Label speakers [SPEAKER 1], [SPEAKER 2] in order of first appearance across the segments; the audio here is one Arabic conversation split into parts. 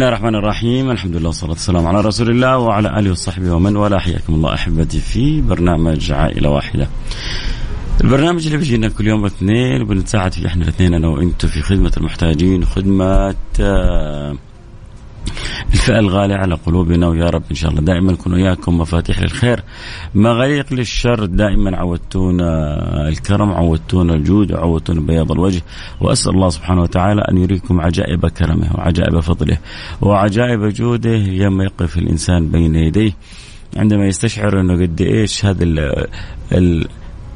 [SPEAKER 1] الله الرحمن الرحيم الحمد لله والصلاة والسلام على رسول الله وعلى آله وصحبه ومن والاه حياكم الله أحبتي في برنامج عائلة واحدة البرنامج اللي بيجينا كل يوم اثنين وبنتساعد فيه إحنا الاثنين أنا وأنتم في خدمة المحتاجين وخدمة آه، الفئة الغالية على قلوبنا ويا رب إن شاء الله. دائما نكون وياكم مفاتيح للخير. مغاليق للشر دائما عودتونا الكرم عودتونا الجود وعودتونا بياض الوجه. وأسأل الله سبحانه وتعالى أن يريكم عجائب كرمه وعجائب فضله وعجائب جوده يوم يقف الإنسان بين يديه. عندما يستشعر أنه قد إيش هذا ال ال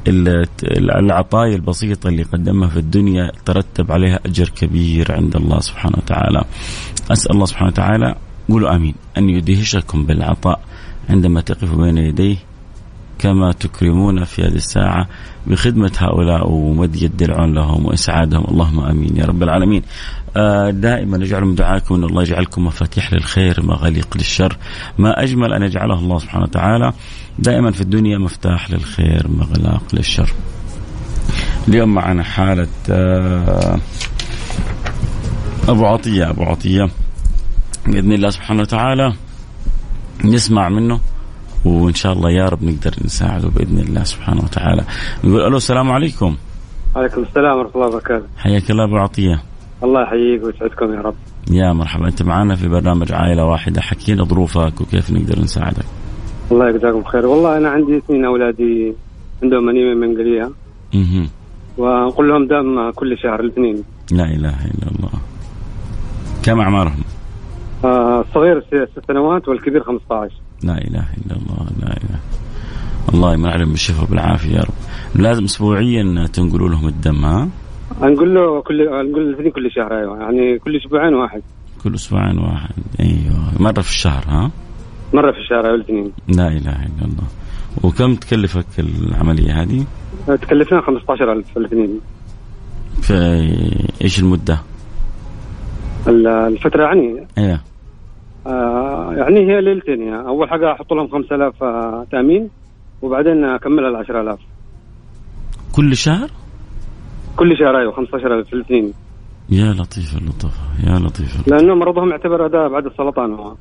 [SPEAKER 1] العطايا البسيطة اللي قدمها في الدنيا ترتب عليها أجر كبير عند الله سبحانه وتعالى. أسأل الله سبحانه وتعالى قولوا آمين. أن يدهشكم بالعطاء عندما تقف بين يديه كما تكرمون في هذه الساعة بخدمة هؤلاء ومد يد العون لهم وإسعادهم. اللهم آمين يا رب العالمين. آه، دائما نجعل من دعائكم أن الله يجعلكم مفاتيح للخير مغاليق للشر ما أجمل أن يجعله الله سبحانه وتعالى. دائما في الدنيا مفتاح للخير مغلاق للشر. اليوم معنا حالة آه، أبو عطية. أبو عطية بإذن الله سبحانه وتعالى نسمع منه. وإن شاء الله يا رب نقدر نساعده بإذن الله سبحانه وتعالى. نقول ألو السلام عليكم.
[SPEAKER 2] عليكم السلام ورحمة الله وبركاته.
[SPEAKER 1] حياك الله أبو عطية.
[SPEAKER 2] الله يحييك ويسعدكم يا رب.
[SPEAKER 1] يا مرحبا. أنت معنا في برنامج عائلة واحدة. حكينا ظروفك وكيف نقدر نساعدك.
[SPEAKER 2] الله يجزاكم خير. والله أنا عندي اثنين أولادي عندهم أنيميا منقلية
[SPEAKER 1] مهم.
[SPEAKER 2] ونقول لهم دم كل شهر الاثنين.
[SPEAKER 1] لا إله إلا الله. كم أعمارهم؟
[SPEAKER 2] آه، الصغير ست ست سنوات والكبير 15
[SPEAKER 1] لا إله إلا الله لا إله. الله يمن عليهم بالشفاء بالعافية يا رب. لازم أسبوعيا تنقلوا لهم الدم ها؟
[SPEAKER 2] نقول له كل نقول الاثنين كل شهر أيوه. يعني كل أسبوعين واحد.
[SPEAKER 1] كل أسبوعين واحد أيوه. مرة في الشهر ها؟
[SPEAKER 2] مرة في الشهر أيوة، الاثنين
[SPEAKER 1] لا إله إلا الله. وكم تكلفك العملية هذه؟
[SPEAKER 2] تكلفنا 15000 في الاثنين.
[SPEAKER 1] في إيش المدة؟
[SPEAKER 2] ال- الفترة يعني. آه، يعني هي ليلتين يعني. أول حاجة أحط لهم 5000 آه، تأمين وبعدين اكملها ل 10000
[SPEAKER 1] كل شهر؟
[SPEAKER 2] كل شهر أيوه 15000 في الاثنين.
[SPEAKER 1] يا لطيف اللطف يا لطيف اللطف.
[SPEAKER 2] لأنه مرضهم يعتبر هذا بعد السرطان هو.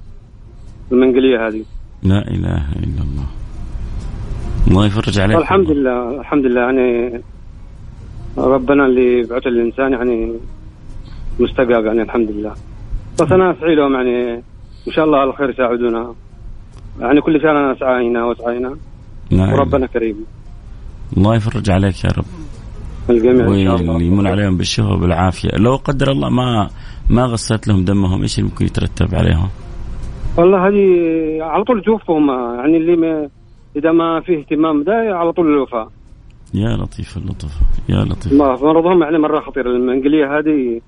[SPEAKER 2] المنقليه هذه.
[SPEAKER 1] لا إله إلا الله. الله يفرج عليك.
[SPEAKER 2] الحمد لله الحمد لله يعني ربنا اللي بعث الإنسان يعني مستجاب يعني الحمد لله. بس أنا أسعي لهم يعني إن شاء الله على خير يساعدونا. يعني كل شهر أنا اسعى هنا واسعى هنا. وربنا كريم.
[SPEAKER 1] الله يفرج عليك يا رب.
[SPEAKER 2] الجميع إن شاء الله.
[SPEAKER 1] ويمن عليهم بالشفاء وبالعافية. لو قدر الله ما ما غسلت لهم دمهم إيش اللي ممكن يترتب عليهم؟
[SPEAKER 2] والله هذه على طول توفهم. يعني اللي ما إذا ما فيه اهتمام ده على طول الوفاه
[SPEAKER 1] يا لطيف اللطف. يا لطيف.
[SPEAKER 2] ما- مرضهم يعني مرة خطيرة. المنقليه هذه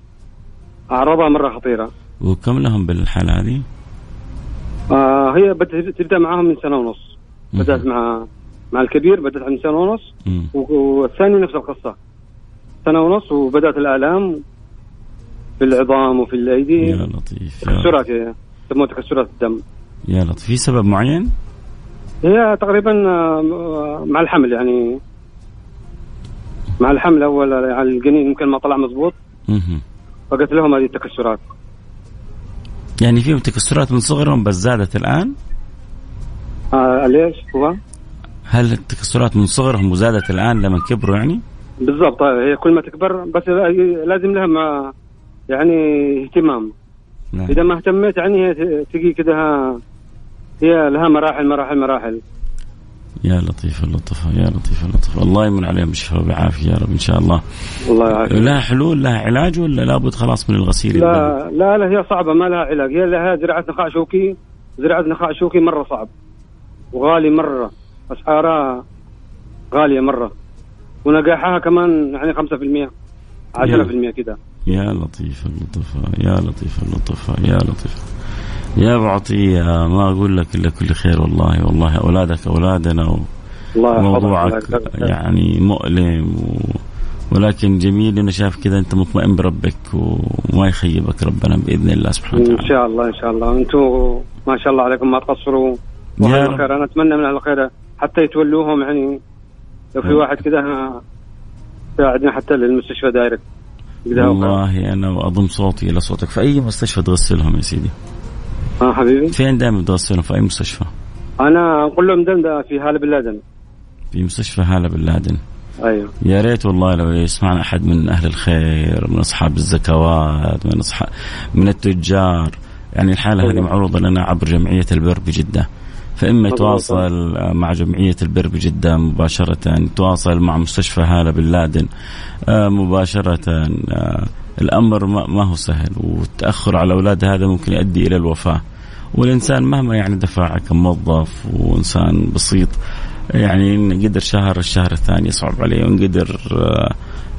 [SPEAKER 2] أعراضها مرة خطيرة.
[SPEAKER 1] وكم لهم بالحالة هذه؟
[SPEAKER 2] آه هي بدأت تبدا معاهم من سنة ونص. بدأت مع مع الكبير بدأت عند سنة ونص. والثاني نفس القصة. سنة ونص وبدأت الالام في العظام وفي الأيدي.
[SPEAKER 1] يا لطيف
[SPEAKER 2] تكسرات يسموها تكسرات الدم.
[SPEAKER 1] يا لطيف. في سبب معين؟
[SPEAKER 2] هي تقريبا آه، مع الحمل يعني. مع الحمل أول يعني الجنين يمكن ما طلع مضبوط. فقلت لهم هذه التكسرات.
[SPEAKER 1] يعني فيهم تكسرات من صغرهم بس زادت الآن
[SPEAKER 2] آه ليش هو؟
[SPEAKER 1] هل التكسرات من صغرهم وزادت الآن لما كبروا يعني؟
[SPEAKER 2] بالضبط آه، هي كل ما تكبر بس لازم لها ما يعني اهتمام
[SPEAKER 1] نعم.
[SPEAKER 2] إذا ما اهتميت يعني هي تجي كده هي لها مراحل مراحل مراحل
[SPEAKER 1] يا لطيف اللطف يا لطيف اللطف. الله يمن عليهم بالشفاء والعافية يا رب إن شاء الله.
[SPEAKER 2] الله يعافيك.
[SPEAKER 1] لها حلول لها علاج ولا لابد خلاص من الغسيل
[SPEAKER 2] لا لا لا هي صعبة ما لها علاج. هي لها زراعة نخاع شوكي. زراعة نخاع شوكي مرة صعب. وغالي مرة. أسعارها غالية مرة. ونجاحها كمان يعني 5% 10% كده.
[SPEAKER 1] يا لطيف اللطف يا لطيف اللطف يا لطيف. يا أبو عطية ما أقول لك إلا كل خير والله. والله أولادك أولادنا و...
[SPEAKER 2] الله
[SPEAKER 1] موضوعك. يعني مؤلم و... ولكن جميل إنه شاف كذا أنت مطمئن بربك وما يخيبك ربنا بإذن الله سبحانه
[SPEAKER 2] إن
[SPEAKER 1] وتعالى
[SPEAKER 2] شاء الله إن شاء الله. أنتم ما شاء الله عليكم ما تقصروا.
[SPEAKER 1] يا رب.
[SPEAKER 2] أنا أتمنى من أهل الخير حتى يتولوهم يعني. لو في. واحد كده ساعدنا حتى للمستشفى direct.
[SPEAKER 1] والله أنا أضم صوتي إلى صوتك. في أي مستشفى تغسلهم يا سيدي؟
[SPEAKER 2] أه حبيبي.
[SPEAKER 1] فين دائما تغسلهم في أي مستشفى؟
[SPEAKER 2] أنا أقول لهم دم في هالة بن لادن.
[SPEAKER 1] في مستشفى هالة بن لادن.
[SPEAKER 2] أيوه.
[SPEAKER 1] يا ريت والله لو يسمعنا أحد من أهل الخير من أصحاب الزكوات من اصحاب من التجار. يعني الحالة هذه معروضة لنا عبر جمعية البر بجدة. فإما يتواصل مع جمعية البر بجدة مباشرة يتواصل مع مستشفى هالة بن لادن آه، مباشرة آه، الأمر ما ما هو سهل والتأخر على الأولاد هذا ممكن يؤدي إلى الوفاة. والإنسان مهما يعني دفع كموظف وإنسان بسيط يعني إن قدر شهر الشهر الثاني يصعب عليه وإن قدر آه،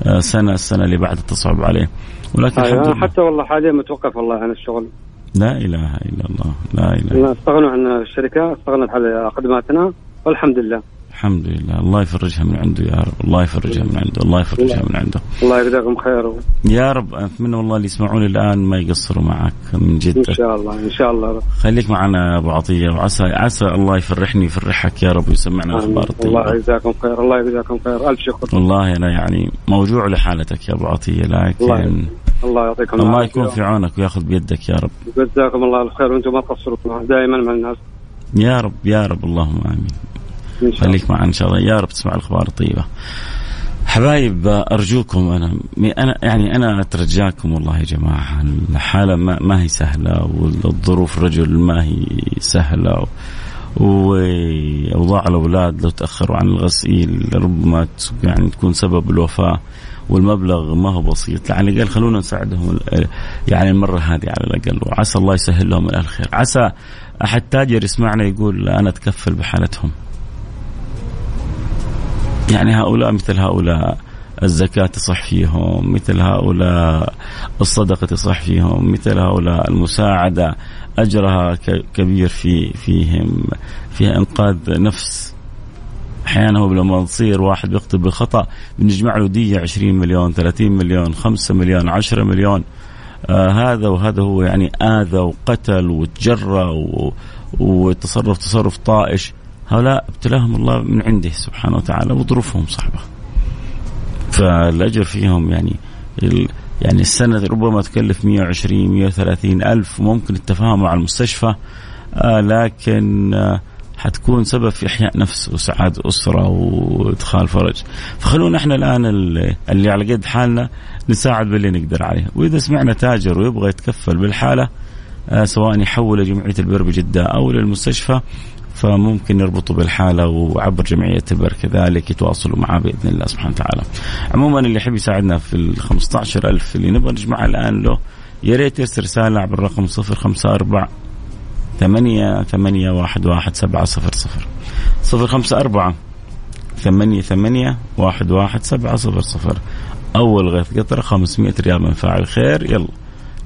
[SPEAKER 1] آه، سنة السنة اللي بعدها تصعب عليه. ولكن الحمد
[SPEAKER 2] أيوة.
[SPEAKER 1] لله
[SPEAKER 2] حتى والله حاليا متوقف والله عن الشغل.
[SPEAKER 1] لا إله إلا الله لا إله
[SPEAKER 2] استغنوا عن الشركة استغنت على خدماتنا والحمد لله.
[SPEAKER 1] الحمد لله. الله يفرجها من عنده يا رب. الله يفرجها من عنده. الله يفرجها من عنده.
[SPEAKER 2] الله يجزاكم خير.
[SPEAKER 1] يا رب أتمنى والله اللي يسمعوني الآن ما يقصروا معك من
[SPEAKER 2] إن
[SPEAKER 1] جد
[SPEAKER 2] شاء الله إن شاء الله
[SPEAKER 1] خليك معنا يا أبو عطية. وعسى عسى الله يفرحني يفرحك يا رب ويسمعنا الأخبار
[SPEAKER 2] الله
[SPEAKER 1] الطيبة.
[SPEAKER 2] يجزاكم خير الله يجزاكم خير. ألف شكر.
[SPEAKER 1] والله أنا يعني موجوع لحالتك يا أبو عطية
[SPEAKER 2] الله
[SPEAKER 1] لكن
[SPEAKER 2] الله يعطيكم
[SPEAKER 1] الله. يكون في عونك ويأخذ بيدك يا رب.
[SPEAKER 2] جزاكم الله الخير. وأنتم ما تقصروا دائما مع الناس.
[SPEAKER 1] يا رب يا رب. اللهم آمين.
[SPEAKER 2] ان الله
[SPEAKER 1] خليك معنا إن شاء الله. يا رب تسمع الأخبار الطيبة. حبايب أرجوكم أنا أنا يعني أنا أترجاكم والله يا جماعة. الحالة ما, ما هي سهلة والظروف الرجل ما هي سهلة وأوضاع الأولاد لو تأخروا عن الغسيل ربما يعني تكون سبب الوفاة والمبلغ ما هو بسيط. على الاقل خلونا نساعدهم يعني المرة هذه على الأقل. وعسى الله يسهل لهم الخير عسى أحد تاجر يسمعنا يقول أنا أتكفل بحالتهم. يعني هؤلاء مثل هؤلاء الزكاة تصح فيهم مثل هؤلاء الصدقة تصح فيهم مثل هؤلاء المساعدة أجرها كبير في فيهم فيها إنقاذ نفس. أحيانا هو لما تصير واحد بيخطئ بالخطأ بنجمع له دية 20 مليون 30 مليون 5 مليون 10 مليون. آه هذا وهذا هو يعني آذى وقتل وتجرى وتصرف تصرف طائش. هؤلاء ابتلاهم الله من عنده سبحانه وتعالى وظروفهم صعبة. فالأجر فيهم يعني يعني السنة ربما تكلف 120 130 ألف ممكن التفاهم مع المستشفى آه لكن آه حتكون سبب في إحياء نفس وسعادة أسرة وإدخال فرج. فخلونا إحنا الآن اللي, اللي على قد حالنا نساعد باللي نقدر عليه. وإذا سمعنا تاجر ويبغى يتكفل بالحالة آه سواء يحول لجمعية البر بجدة أو للمستشفى فممكن يربطوا بالحالة وعبر جمعية البر كذلك يتواصلوا معه بإذن الله سبحانه وتعالى. عموما اللي يحب يساعدنا في ال 15000 اللي نبغى نجمعها الآن له يا ريت يرسل رسالة عبر الرقم 054 ثمانية ثمانية واحد واحد سبعة صفر صفر. صفر خمسة أربعة ثمانية ثمانية واحد واحد سبعة صفر صفر. أول غيث قطرة 500 ريال من فاعل خير. يلا.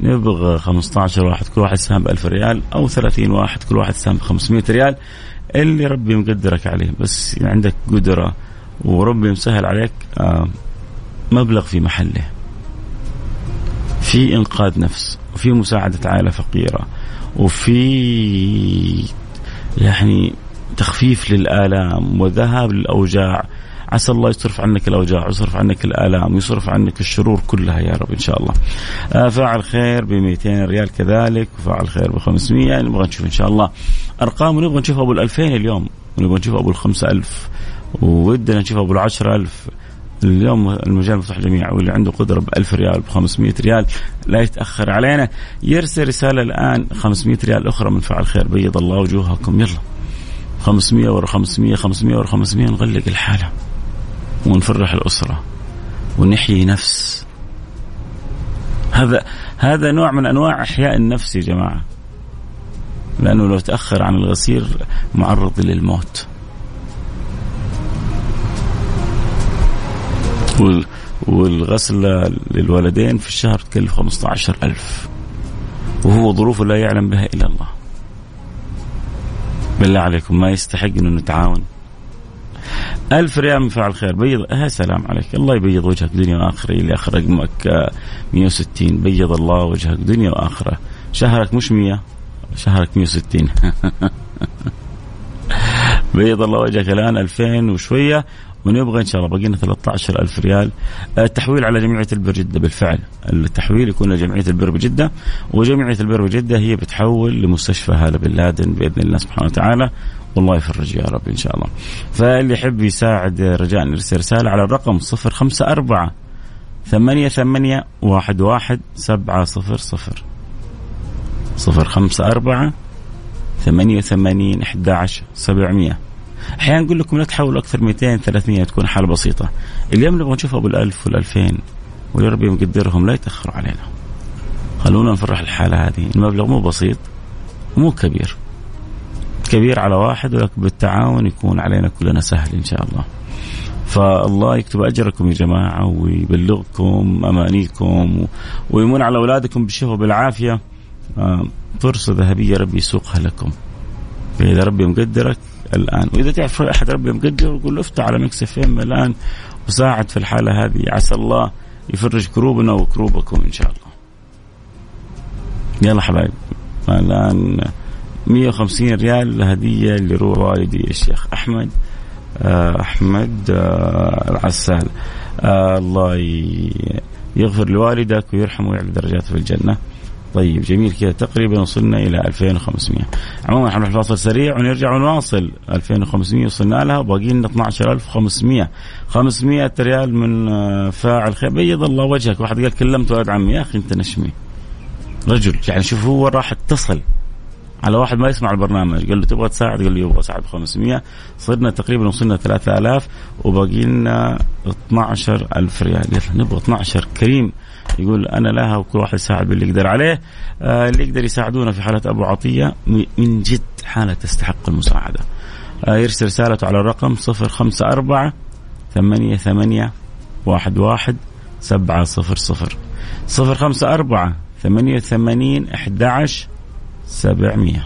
[SPEAKER 1] نبغى 15 واحد كل واحد سهم ب 1000 ريال أو 30 واحد كل واحد سهم ب 500 ريال. اللي ربي مقدرك عليه. بس عندك قدرة وربي مسهل عليك آه، مبلغ في محله. في إنقاذ نفس وفي مساعدة عائلة فقيرة وفي يعني تخفيف للآلام وذهاب للأوجاع. عسى الله يصرف عنك الأوجاع ويصرف عنك الآلام ويصرف عنك الشرور كلها يا رب إن شاء الله. آه فاعل خير ب 200 ريال كذلك وفاعل خير ب 500 نبغى نشوف إن شاء الله. أرقام ونبغى نشوف أبو ال 2000 اليوم ونبغى نشوف أبو ال 5000 وودنا نشوف أبو ال 10000 اليوم المجال مفتوح للجميع واللي عنده قدرة ب 1000 ريال ب 500 ريال لا يتأخر علينا. يرسل رسالة الآن 500 ريال أخرى من فعل خير. بيض الله وجوهكم. يلا. 500 ورا 500 500 ورا 500 نغلق الحالة. ونفرح الأسرة ونحيي نفس. هذا هذا نوع من أنواع إحياء النفس يا جماعة. لأنه لو تأخر عن الغسيل معرض للموت. والغسلة للولدين في الشهر تكلف 15 ألف. وهو ظروفه لا يعلم بها إلا الله. بالله عليكم ما يستحق أنه نتعاون. ألف ريال من فعل خير. بيض. يا سلام عليك. الله يبيض وجهك دنيا وآخرة اللي آخر رقمك 160 بيض الله وجهك دنيا وآخرة. شهرك مش 100 شهرك 160 بيض الله وجهك الآن 2000 وشوية. ونبغى إن شاء الله بقينا 13000 ريال. التحويل على جمعية البر جدة بالفعل. التحويل يكون لجمعيه البر بجدة وجمعية البر بجدة هي بتحول لمستشفى هذا بن لادن بإذن الله سبحانه وتعالى. والله يفرج يا رب إن شاء الله. فاللي يحب يساعد رجاء يرسل رسالة على الرقم 054 ثمانية ثمانية واحد واحد سبعة صفر صفر. صفر خمسة أربعة ثمانية وثمانين أحد عشر سبعمية. أحيانا نقول لكم لا تحولوا أكثر 200 300 تكون حالة بسيطة. اليوم نبغى نشوف أبو الألف وال2000 ويا رب مقدرهم لا يتأخروا علينا. خلونا نفرح الحالة هذه. المبلغ مو بسيط مو كبير. كبير على واحد ولكن بالتعاون يكون علينا كلنا سهل إن شاء الله. فالله يكتب أجركم يا جماعة ويبلغكم أمانيكم ويمن على أولادكم بالشفاء بالعافيه آه، فرصة ذهبية ربي يسوقها لكم. فإذا ربي مقدرك الآن. وإذا تعرف أحد ربي مقدر قول له افتح على Mix FM الآن وساعد في الحالة هذه. عسى الله يفرج كروبنا وكروبكم إن شاء الله. يلا حبايب الآن 150 ريال هدية لروح والدي الشيخ أحمد. آه، أحمد آه، العسال. آه، الله يغفر لوالدك ويرحمه ويعلى درجاته في الجنة. طيب جميل كذا. تقريبا وصلنا إلى 2500 عموما حنروح فاصل سريع ونرجع ونواصل. 2500 وصلنا لها وباقي لنا 12500 500 ريال من آه، فاعل خير. بيض الله وجهك. واحد قال كلمت ولد عمي. يا أخي أنت نشمي. رجل. يعني شوف هو راح اتصل على واحد ما يسمع البرنامج. قال له تبغى تساعد؟ قال له يبغى أساعد ب 500 صرنا تقريبا وصلنا 3000 وباقي لنا 12000 ريال. يلا نبغى 12 كريم. يقول أنا لها وكل واحد يساعد باللي يقدر عليه. آه اللي يقدر يساعدونا في حالة أبو عطية من جد حالة تستحق المساعدة. آه يرسل رسالته على الرقم 054 ثمانية ثمانية واحد واحد سبعة صفر صفر. صفر خمسة أربعة ثمانية ثمانين أحد عشر سبعمية.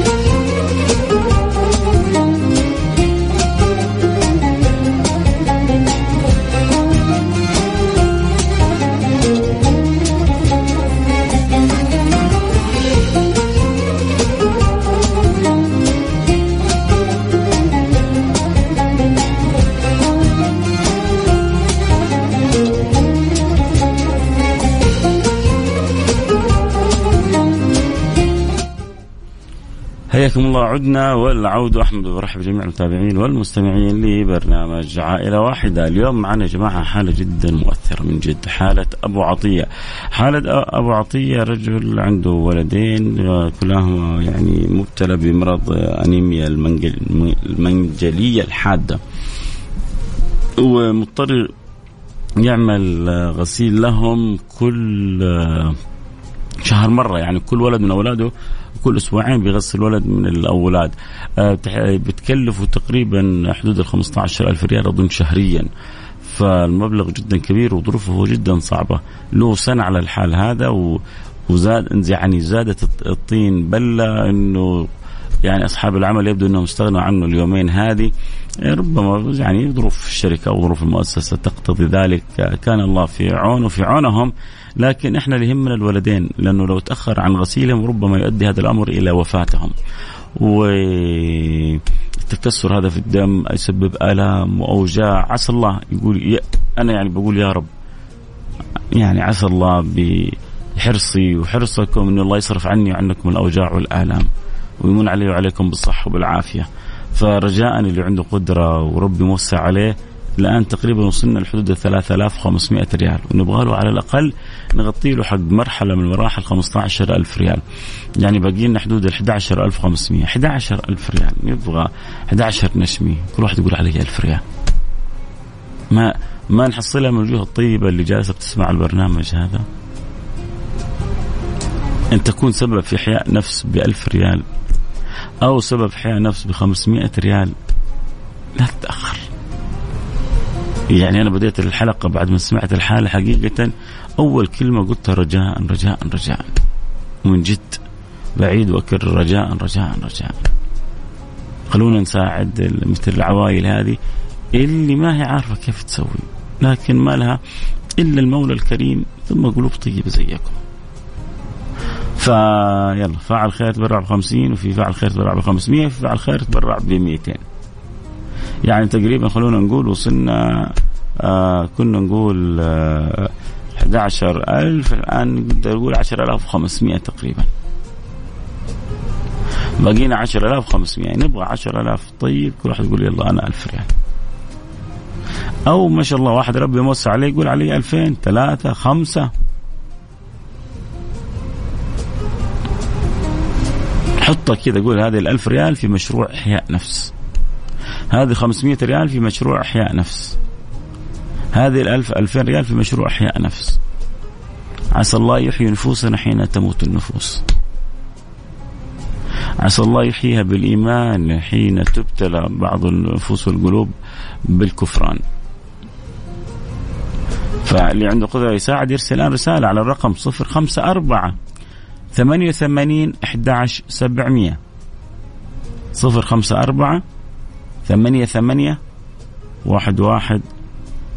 [SPEAKER 1] عدنا والعود أحمد وبرحب جميع المتابعين والمستمعين لبرنامج عائلة واحدة، اليوم معنا يا جماعة حالة جدا مؤثرة من جد، حالة أبو عطية. حالة أبو عطية رجل عنده ولدين كلاهما يعني مبتلى بمرض أنيميا المنجل المنجلية الحادة. ومضطر يعمل غسيل لهم كل شهر مرة يعني كل ولد من أولاده كل أسبوعين بيغسل ولد من الأولاد. آه، بتكلفه تقريبا حدود ال 15000 ريال اظن شهريا. فالمبلغ جدا كبير وظروفه جدا صعبة. له سنة على الحال هذا وزاد يعني زادت الطين بلة إنه يعني أصحاب العمل يبدو إنهم استغنوا عنه اليومين هذه. ربما يعني ظروف الشركة أو ظروف المؤسسة تقتضي ذلك. كان الله في عون وفي عونهم. لكن إحنا اللي يهمنا الولدين لأنه لو تأخر عن غسيلهم ربما يؤدي هذا الأمر إلى وفاتهم. و التكسر هذا في الدم يسبب آلام وأوجاع. عسى الله يقول أنا يعني بقول يا رب يعني عسى الله بحرصي وحرصكم إن الله يصرف عني وعنكم الأوجاع والآلام. ويمن علي وعليكم بالصحة وبالعافيه فرجاء اللي عنده قدرة وربي موسع عليه الآن تقريبا وصلنا لحدود 3500 ريال. ونبغى له على الأقل نغطي له حق مرحلة من مراحل 15000 ريال. يعني باقي لنا حدود ال 11500 11000 ريال. نبغى 11 نشمي كل واحد يقول علي 1000 ريال. ما ما نحصلها من الوجوه الطيبة اللي جالسة بتسمع البرنامج هذا؟ إن تكون سبب في إحياء نفس ب 1000 ريال أو سبب إحياء نفس ب 500 ريال لا تتأخر. يعني أنا بديت الحلقة بعد ما سمعت الحالة حقيقة أول كلمة قلتها رجاء رجاء رجاء. ومن جد. بعيد وأكرر رجاء رجاء رجاء. خلونا نساعد مثل العوائل هذه. اللي ما هي عارفة كيف تسوي لكن ما لها إلا المولى الكريم ثم قلوب طيبة زيكم. فيلا فاعل خير تبرع ب 50 وفي فاعل خير تبرع ب 500 وفي فاعل خير تبرع ب 200 يعني تقريبا خلونا نقول وصلنا آه كنا نقول آه 11000 الآن نقدر نقول 10500 تقريبا. باقينا 10500 نبغى 10000 طيب كل واحد يقول يلا أنا 1000 ريال. أو ما شاء الله واحد ربي يموسع عليه يقول علي 2000 ثلاثة خمسة. حطها كذا قول هذه الألف ريال في مشروع إحياء نفس. هذه 500 ريال في مشروع إحياء نفس. هذه ال1000 2000 ريال في مشروع إحياء نفس. عسى الله يحيي نفوسنا حين تموت النفوس. عسى الله يحييها بالإيمان حين تبتلى بعض النفوس والقلوب بالكفران. فاللي عنده قدرة يساعد يرسل الآن رسالة على الرقم 054 88 11 700 054 ثمانية ثمانية واحد واحد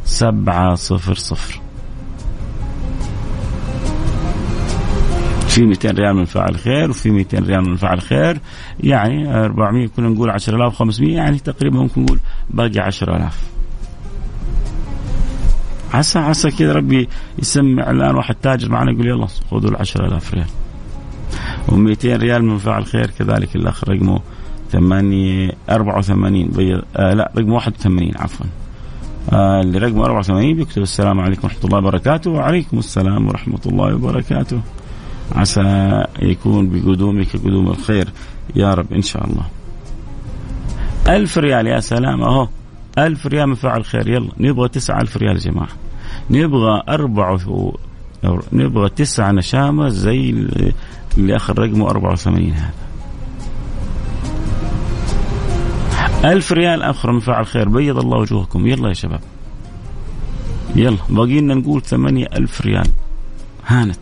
[SPEAKER 1] سبعة صفر صفر. في 200 ريال من فاعل خير وفي 200 ريال من فاعل خير. يعني 400 كنا نقول 10500 يعني تقريبا ممكن نقول باقي 10000 عسى عسى كذا ربي يسمع الآن واحد تاجر معنا يقول يلا خذوا ال 10000 ريال. و200 ريال من فاعل خير كذلك الأخ رقمه. 8 84 بي... آه لا رقم 81 عفوا. آه اللي رقمه 84 بيكتب السلام عليكم ورحمة الله وبركاته وعليكم السلام ورحمة الله وبركاته. عسى يكون بقدومك قدوم الخير يا رب إن شاء الله. ألف ريال يا سلام أهو. ألف ريال من فعل خير. يلا نبغى تسعة ألف ريال يا جماعة. نبغى أربعة و... نبغى تسعة نشامة زي اللي آخر رقمه 84 هذا. ألف ريال آخر من فعل خير. بيض الله وجوهكم. يلا يا شباب. يلا. باقي لنا نقول ثمانية ألف ريال. هانت.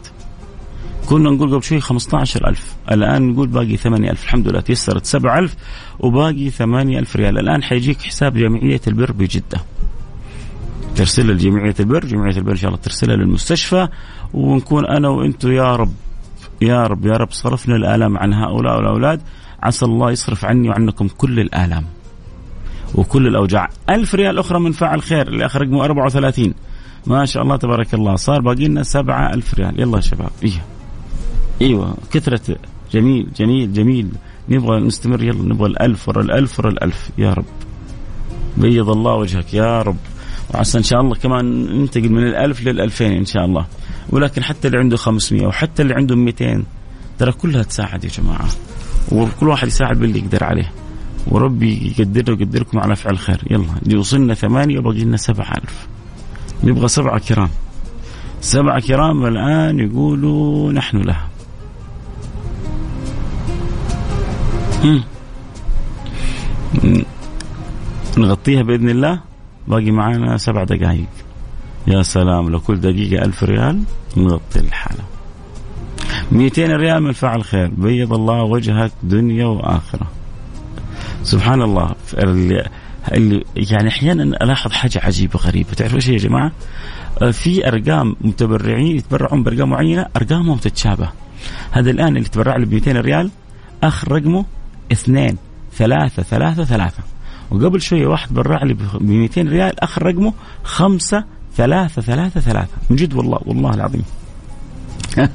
[SPEAKER 1] كنا نقول قبل شوي 15000 الآن نقول باقي 8000 الحمد لله تيسرت 7000 وباقي 8000 ريال. الآن حيجيك حساب جمعية البر بجدة. ترسلها لجمعية البر. جمعية البر إن شاء الله ترسلها للمستشفى. ونكون أنا وأنتم يا رب. يا رب. يا رب صرفنا الآلام عن هؤلاء الأولاد عسى الله يصرف عني وعنكم كل الآلام. وكل الأوجاع. ألف ريال أخرى من فاعل خير اللي آخر رقمه 34 ما شاء الله تبارك الله. صار باقي لنا 7000 ريال. يلا يا شباب. إيه. إيوه. كثرة. جميل جميل جميل. نبغى نستمر. يلا نبغى الألف ورا الألف ورا الألف. يا رب. بيض الله وجهك. يا رب. وعسى إن شاء الله كمان ننتقل من الألف للألفين إن شاء الله. ولكن حتى اللي عنده 500 وحتى اللي عنده 200 ترى كلها تساعد يا جماعة. وكل واحد يساعد باللي يقدر عليه. وربي يقدرنا ويقدركم على فعل خير. يلا وصلنا ثمانية وباقي لنا سبعة ألف. نبغى سبعة كرام. سبعة كرام الآن يقولوا نحن لها. نغطيها بإذن الله؟ باقي معانا سبع دقائق يا سلام لو كل دقيقة ألف ريال نغطي الحالة. 200 ريال من فعل خير. بيض الله وجهك دنيا وآخرة. سبحان الله اللي, اللي يعني أحيانا ألاحظ حاجة عجيبة غريبة. تعرفوا إيش يا جماعة؟ في أرقام متبرعين يتبرعون بأرقام معينة أرقامهم تتشابه. هذا الآن اللي تبرع له ب 200 ريال اخر رقمه اثنين ثلاثة ثلاثة ثلاثة. وقبل شوية واحد برع لي ب 200 ريال اخر رقمه خمسة ثلاثة ثلاثة ثلاثة. من جد والله والله العظيم.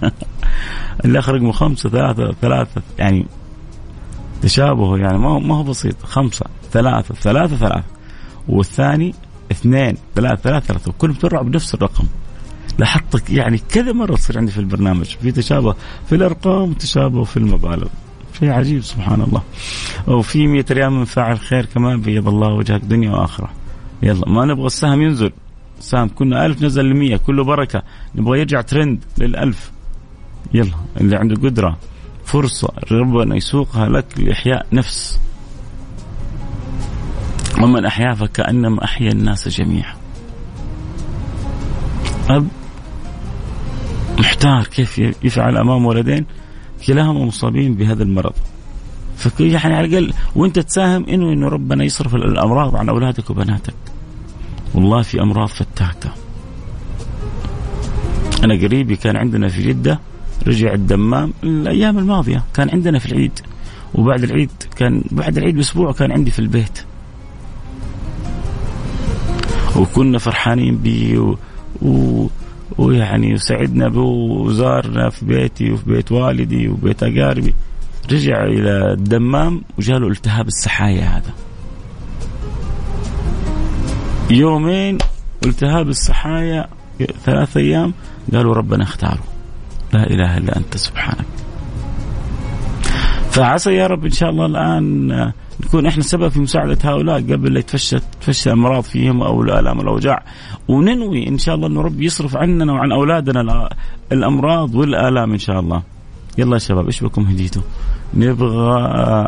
[SPEAKER 1] اللي اخر رقمه خمسة ثلاثة ثلاثة. يعني تشابهه يعني ما هو ما هو بسيط. خمسة ثلاثة ثلاثة ثلاثة. والثاني اثنين ثلاثة ثلاثة ثلاثة. وكلهم تبرعوا بنفس الرقم. لاحظت يعني كذا مرة تصير عندي في البرنامج. في تشابه في الأرقام وتشابه في المبالغ. شيء عجيب سبحان الله. وفي 100 ريال من فاعل خير كمان بيض الله وجهك دنيا وآخرة. يلا ما نبغى السهم ينزل. سهم كنا ألف نزل لمية كله بركة. نبغى يرجع ترند للألف. يلا اللي عنده قدرة. فرصة ربنا يسوقها لك لإحياء نفس. ومن أحيا فكأنما أحيا الناس جميعا. أب محتار كيف يفعل أمام ولدين. كلاهما مصابين بهذا المرض. يعني على الأقل وأنت تساهم إنه إنه ربنا يصرف الأمراض عن أولادك وبناتك. والله في أمراض فتاكة. أنا قريبي كان عندنا في جدة. رجع الدمام الأيام الماضية. كان عندنا في العيد وبعد العيد كان بعد العيد بأسبوع كان عندي في البيت. وكنا فرحانين به و... و... ويعني وسعدنا به وزارنا في بيتي وفي بيت والدي وبيت أقاربي. رجع إلى الدمام وجاله التهاب السحايا هذا. يومين التهاب السحايا ثلاث أيام قالوا ربنا اختاره. لا إله إلا أنت سبحانك فعسى يا رب إن شاء الله الآن نكون إحنا سبب في مساعدة هؤلاء قبل لا يتفشى تفشى الامراض فيهم أو الالام والاوجاع وننوي إن شاء الله انه رب يصرف عننا وعن أولادنا الأمراض والآلام إن شاء الله. يلا يا شباب إيش بكم هديتوا؟ نبغى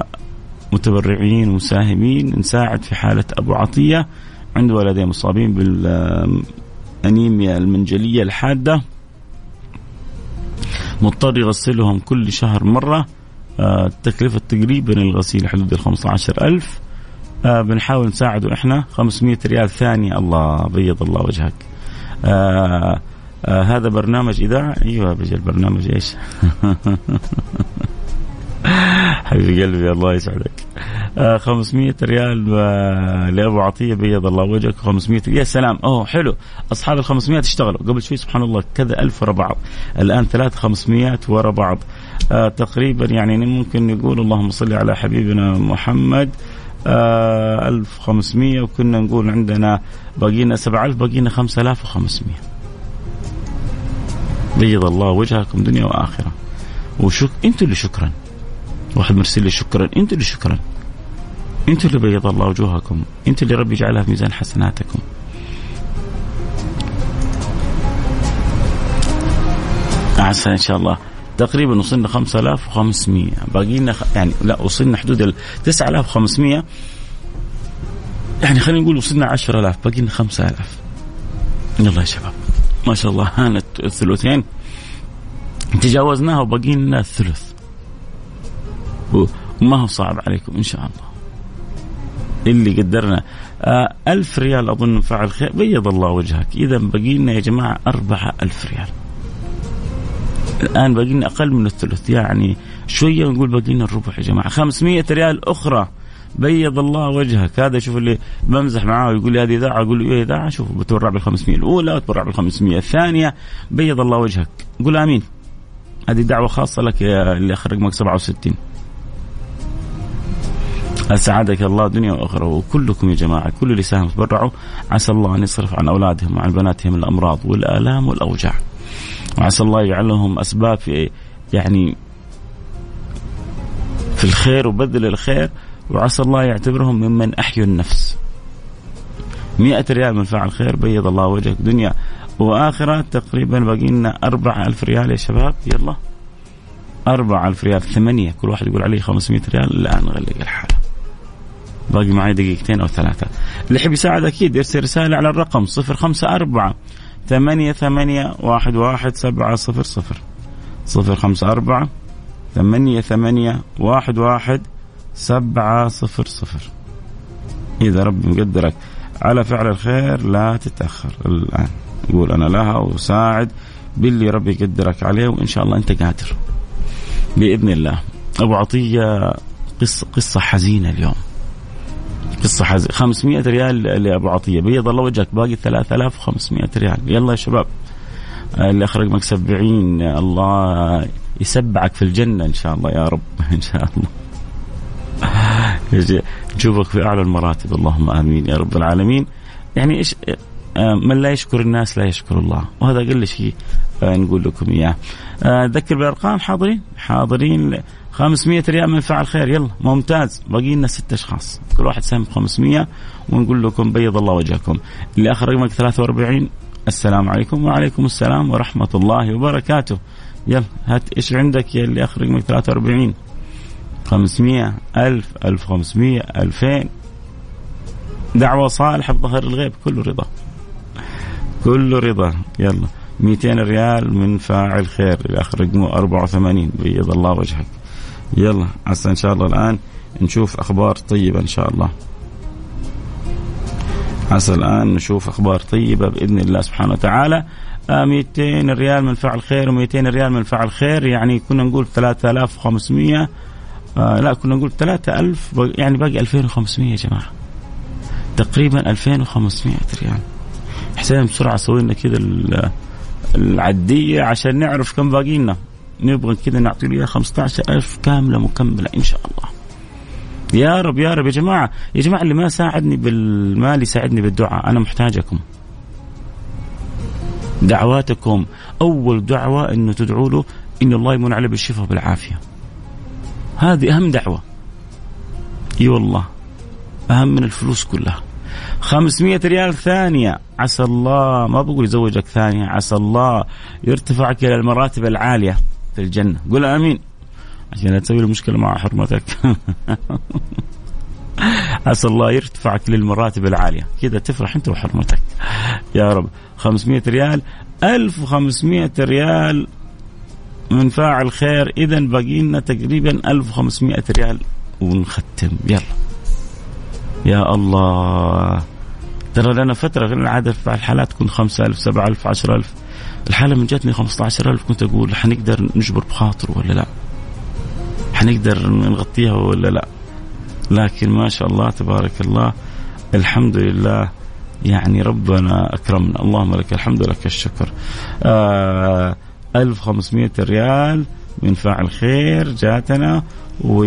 [SPEAKER 1] متبرعين ومساهمين نساعد في حالة أبو عطية عنده ولدين مصابين بالأنيميا المنجلية الحادة مضطر يغسلهم كل شهر مرة. تكلفة تقريبا الغسيل حدود ال 15000 آه بنحاول نساعده إحنا 500 ريال ثانية الله بيض الله وجهك. آه آه هذا برنامج إذاعة. أيوة بيجي البرنامج إيش؟ حبيبي قلبي الله يسعدك. آه 500 ريال آه لأبو عطية بيض الله وجهك 500 يا سلام. أوه حلو. أصحاب ال 500 اشتغلوا قبل شوي سبحان الله كذا ألف ورا بعض. الآن ثلاث 500 ورا بعض. آه تقريبا يعني ممكن نقول اللهم صل على حبيبنا محمد آه 1500 وكنا نقول عندنا باقينا 7000 باقينا 5500 بيض الله وجهكم دنيا وآخرة. وشك أنتوا اللي شكرا. واحد مرسل لي شكرا. أنتوا اللي شكرا. أنتوا اللي بيض الله وجوهكم. أنتوا اللي ربي يجعلها في ميزان حسناتكم. عسى إن شاء الله. تقريبا وصلنا 5500 باقي لنا يعني لا وصلنا حدود ال 9500 يعني خلينا نقول وصلنا 10000 باقي لنا 5000 يلا يا شباب. ما شاء الله هانت الثلثين. تجاوزناها وباقي لنا الثلث. وما هو صعب عليكم إن شاء الله. اللي قدرنا. آه ألف ريال أظن فعل خير. بيض الله وجهك. إذا بقي لنا يا جماعة أربعة ألف ريال. الآن باقي لنا أقل من الثلث. يعني شوية ونقول باقي لنا الربع يا جماعة. 500 ريال أخرى. بيض الله وجهك. هذا شوف اللي بمزح معاه. ويقول لي هذه إذاعة. أقول له إيه إذاعة؟ شوف بتبرع بال 500 الأولى وتبرع بال 500 الثانية بيض الله وجهك. قول آمين. هذه دعوة خاصة لك يا اللي اخر رقمك 67 أسعدك الله دنيا واخره وكلكم يا جماعة كل اللي ساهم تبرعوا. عسى الله أن يصرف عن أولادهم وعن بناتهم الأمراض والآلام والأوجاع. وعسى الله يجعلهم أسباب في يعني في الخير وبذل الخير. وعسى الله يعتبرهم ممن أحيوا النفس. مئة ريال من فعل خير بيض الله وجهك دنيا وآخرة. تقريبا باقي لنا أربعة ألف ريال يا شباب. يلا. أربعة ألف ريال ثمانية. كل واحد يقول عليه 500 ريال. الآن نغلق الحالة باقي معي دقيقتين أو ثلاثة. اللي يحب يساعد أكيد يرسل رسالة على الرقم صفر خمسة أربعة ثمانية ثمانية واحد واحد سبعة صفر صفر. صفر خمسة أربعة ثمانية ثمانية واحد واحد. سبعة صفر صفر إذا ربي مقدرك. على فعل الخير لا تتأخر. الآن قول أنا لها وساعد باللي ربي يقدرك عليه وإن شاء الله أنت قادر. بإذن الله. أبو عطية قصة قصة حزينة اليوم. قصة حزينة. 500 ريال لأبو عطية. بيض الله وجهك. باقي 3500 ريال. يلا يا شباب. اللي أخرج مكسب 70 الله يسبعك في الجنة إن شاء الله يا رب. إن شاء الله. نشوفك في أعلى المراتب. اللهم آمين يا رب العالمين. يعني إيش من لا يشكر الناس لا يشكر الله. وهذا أقل شيء نقول لكم إياه. ذكر بالأرقام. حاضرين؟ حاضرين. 500 ريال من فعل خير. يلا ممتاز. باقي لنا ست أشخاص. كل واحد سهم 500 ونقول لكم بيض الله وجهكم. اللي آخر رقمك 43 السلام عليكم وعليكم السلام ورحمة الله وبركاته. يلا هات إيش عندك يا اللي آخر رقمك 43 500 1000 1500 2000 دعوة صالحة بظهر الغيب. كله رضا. كله رضا. يلا 200 ريال من فاعل خير. اللي آخر رقمه 84 بيض الله وجهك. يلا عسى إن شاء الله الآن نشوف أخبار طيبة إن شاء الله. عسى الآن نشوف أخبار طيبة بإذن الله سبحانه وتعالى. 200 ريال من فعل خير و200 ريال من فعل خير يعني كنا نقول 3500 آه لا كنا نقول 3000 يعني باقي 2500 يا جماعة. تقريبا 2500 ريال. حسين بسرعة سوي لنا كذا العدية عشان نعرف كم باقي لنا. نبغى كذا نعطي له 15000 كاملة مكملة إن شاء الله. يا رب يا رب. يا جماعة يا جماعة اللي ما ساعدني بالمال يساعدني بالدعاء أنا محتاجكم. دعواتكم أول دعوة إنه تدعوا له إن الله يمن عليه بالشفاء بالعافيه هذه أهم دعوة. أي والله أهم من الفلوس كلها. 500 ريال ثانية. عسى الله ما بقول يزوجك ثانية عسى الله يرتفعك إلى المراتب العالية. في الجنة. قول آمين. عشان لا تسوي مشكلة مع حرمتك. عسى الله يرتفعك للمراتب العالية. كذا تفرح أنت وحرمتك. يا رب. 500 ريال. 1500 ريال من فاعل خير. إذا باقي لنا تقريبا 1500 ريال ونختم. يلا. يا الله. ترى لنا فترة العادة في الحالات تكون 5000 7000 10000 الحالة من جاتني 15000 كنت أقول حنقدر نجبر بخاطره ولا لا؟ حنقدر نغطيها ولا لا؟ لكن ما شاء الله تبارك الله الحمد لله يعني ربنا أكرمنا. اللهم لك الحمد لك الشكر. آه 1500 ريال من فاعل خير جاتنا و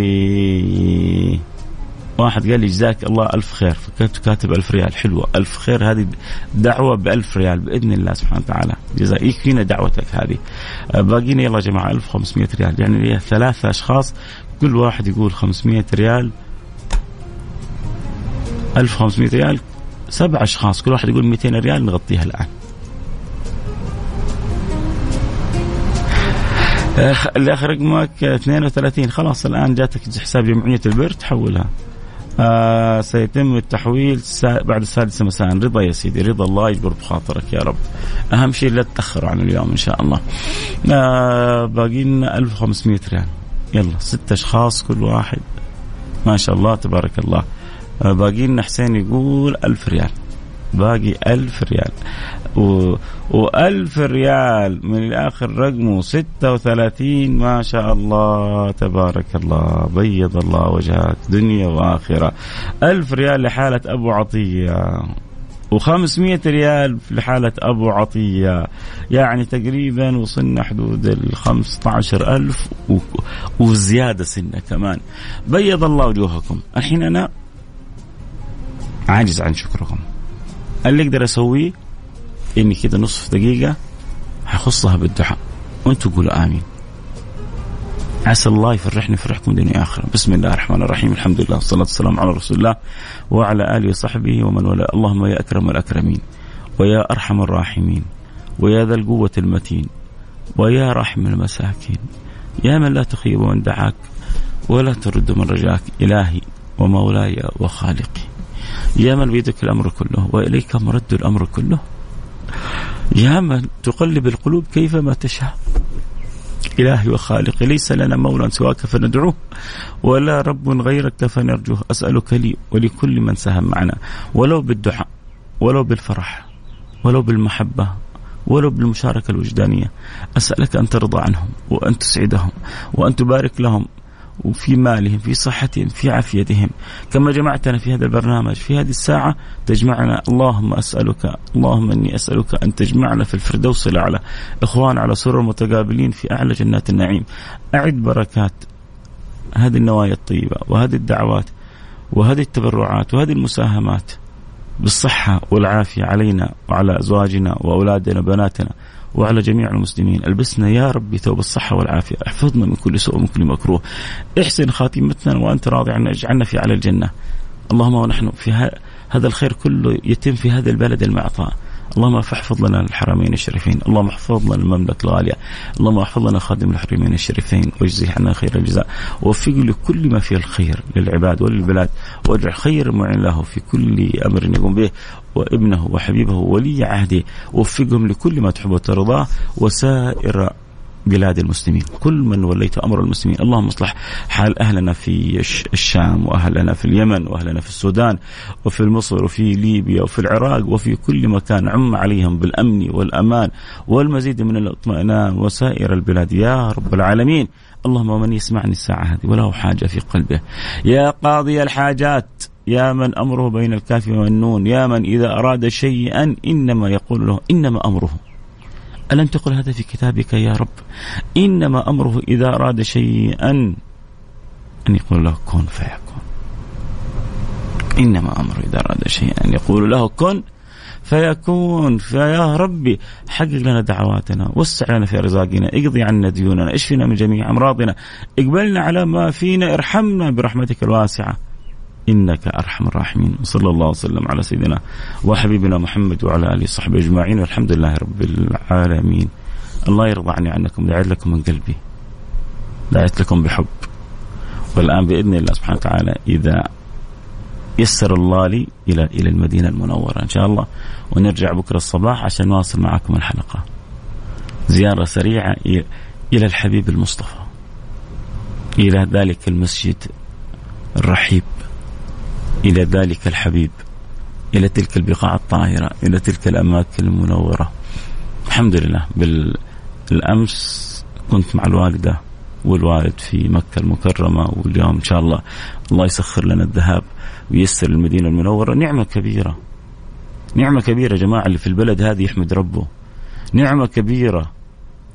[SPEAKER 1] واحد قال لي جزاك الله ألف خير. فكنت كاتب ألف ريال. حلوة. ألف خير. هذه دعوة بألف ريال بإذن الله سبحانه وتعالى. جزاء. يكفينا دعوتك هذه؟ باقينا يلا يا جماعة 1500 ريال. يعني ثلاثة أشخاص كل واحد يقول 500 ريال. 1500 ريال. سبع أشخاص كل واحد يقول 200 ريال نغطيها الآن. اللي اخر رقمك 32 خلاص الآن جاتك حساب جمعية البر تحولها. آه سيتم التحويل بعد السادسة مساء. رضا يا سيدي رضا الله يجبر بخاطرك يا رب. أهم شيء لا تتأخروا عن اليوم إن شاء الله. آه باقي لنا 1500 ريال. يلا ست أشخاص كل واحد. ما شاء الله تبارك الله. آه باقي لنا حسين يقول 1000 ريال. باقي ألف ريال. و... وألف ريال من الآخر رقمه ستة وثلاثين. ما شاء الله تبارك الله. بيض الله وجهك. دنيا وآخرة. ألف ريال لحالة أبو عطية. و500 ريال لحالة أبو عطية. يعني تقريبا وصلنا حدود ال 15000 و... وزيادة سنة كمان. بيض الله وجوهكم. الحين أنا عاجز عن شكركم. اللي أقدر أسويه؟ إني كذا نصف دقيقة حخصها بالدعاء. وأنتم قولوا آمين. عسى الله يفرحني يفرحكم دنيا اخره بسم الله الرحمن الرحيم. الحمد لله والصلاة والسلام على رسول الله وعلى آله وصحبه ومن والاه. اللهم يا أكرم الأكرمين ويا أرحم الراحمين ويا ذا القوة المتين ويا رحم المساكين. يا من لا تخيب من دعاك ولا ترد من رجاك. إلهي ومولاي وخالقي. يا من بيدك الأمر كله وإليك مرد الأمر كله. يا من تقلب القلوب كيفما تشاء. إلهي وخالقي ليس لنا مولى سواك فندعوه ولا رب غيرك فنرجوه. أسألك لي ولكل من ساهم معنا ولو بالدعاء ولو بالفرح ولو بالمحبة ولو بالمشاركة الوجدانية. أسألك أن ترضى عنهم وأن تسعدهم وأن تبارك لهم وفي مالهم في صحتهم في عافيتهم. كما جمعتنا في هذا البرنامج في هذه الساعة تجمعنا. اللهم أسألك اللهم إني أسألك أن تجمعنا في الفردوس الأعلى. إخوان على سرر متقابلين في أعلى جنات النعيم. أعد بركات هذه النوايا الطيبة وهذه الدعوات وهذه التبرعات وهذه المساهمات بالصحة والعافية علينا وعلى أزواجنا وأولادنا وبناتنا. وعلى جميع المسلمين. ألبسنا يا ربي ثوب الصحة والعافية. احفظنا من كل سوء ومن كل مكروه. احسن خاتمتنا وأنت راضي عنا اجعلنا في على الجنة. اللهم ونحن في هذا الخير كله يتم في هذا البلد المعطاء. اللهم فاحفظ لنا الحرمين الشريفين اللهم احفظ لنا المملكة الغالية اللهم احفظ لنا خادم الحرمين الشريفين واجزه عنا خير الجزاء ووفقه لكل ما فيه الخير للعباد وللبلاد واجعل خير معين له في كل أمر يقوم به وابنه وحبيبه ولي عهده وفقهم لكل ما تحب وترضاه وسائر بلاد المسلمين. كل من وليت أمر المسلمين. اللهم اصلح حال أهلنا في الشام وأهلنا في اليمن وأهلنا في السودان وفي مصر وفي ليبيا وفي العراق وفي كل مكان عم عليهم بالأمن والأمان والمزيد من الاطمئنان وسائر البلاد. يا رب العالمين. اللهم من يسمعني الساعة هذه وله حاجة في قلبه. يا قاضي الحاجات. يا من أمره بين الكاف والنون. يا من إذا أراد شيئا إنما يقول له إنما أمره. ألم تقل هذا في كتابك يا رب؟ إنما أمره إذا أراد شيئا أن يقول له كن فيكون. إنما أمره إذا أراد شيئا أن يقول له كن فيكون. فيا ربي حقق لنا دعواتنا وسع لنا في رزاقنا اقضي عنا ديوننا اشفنا من جميع أمراضنا اقبلنا على ما فينا ارحمنا برحمتك الواسعة. إنك أرحم الراحمين وصلى الله وسلم على سيدنا وحبيبنا محمد وعلى آله وصحبه أجمعين والحمد لله رب العالمين. الله يرضى عني عنكم دعيت لكم من قلبي. دعيت لكم بحب. والآن بإذن الله سبحانه وتعالى إذا يسر الله لي إلى إلى المدينة المنورة إن شاء الله ونرجع بكرة الصباح عشان نواصل معكم الحلقة. زيارة سريعة إلى الحبيب المصطفى. إلى ذلك المسجد الرحيب إلى ذلك الحبيب إلى تلك البقاع الطاهرة إلى تلك الأماكن المنورة. الحمد لله. بالأمس كنت مع الوالدة والوالد في مكة المكرمة واليوم إن شاء الله الله يسخر لنا الذهاب ويسر المدينة المنورة. نعمة كبيرة. نعمة كبيرة يا جماعة اللي في البلد هذه يحمد ربه. نعمة كبيرة.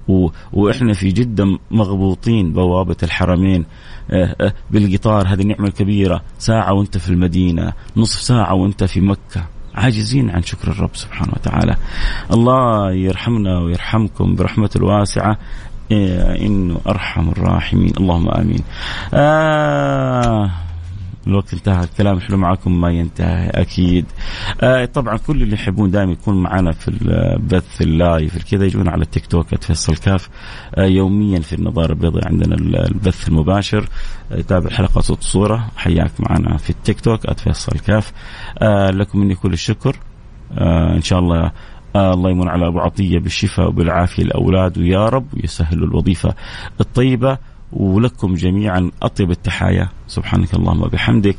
[SPEAKER 1] و... وإحنا في جدة مغبوطين بوابة الحرمين. آه، آه، بالقطار هذه النعمه الكبيره ساعة وأنت في المدينة نصف ساعة وأنت في مكة. عاجزين عن شكر الرب سبحانه وتعالى. الله يرحمنا ويرحمكم برحمته الواسعة. آه، إنه أرحم الراحمين. اللهم آمين. آه الوقت انتهى الكلام حلو معكم ما ينتهي أكيد. آه طبعا كل اللي يحبون دائما يكون معنا في البث ال live كذا يجون على التيك توك @فيصل كاف آه يوميا في النظارة البيضاء عندنا البث المباشر. آه تابع الحلقة صوت صوره حياك معنا في التيك توك @فيصل كاف آه لكم مني كل الشكر. آه إن شاء الله آه الله يمن على أبو عطية بالشفاء وبالعافية الأولاد ويا رب ويسهل الوظيفة الطيبة. ولكم جميعا أطيب التحايا. سبحانك اللهم وبحمدك.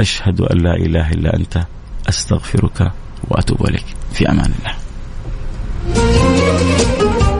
[SPEAKER 1] أشهد أن لا إله إلا أنت. أستغفرك وأتوب إليك. في أمان الله.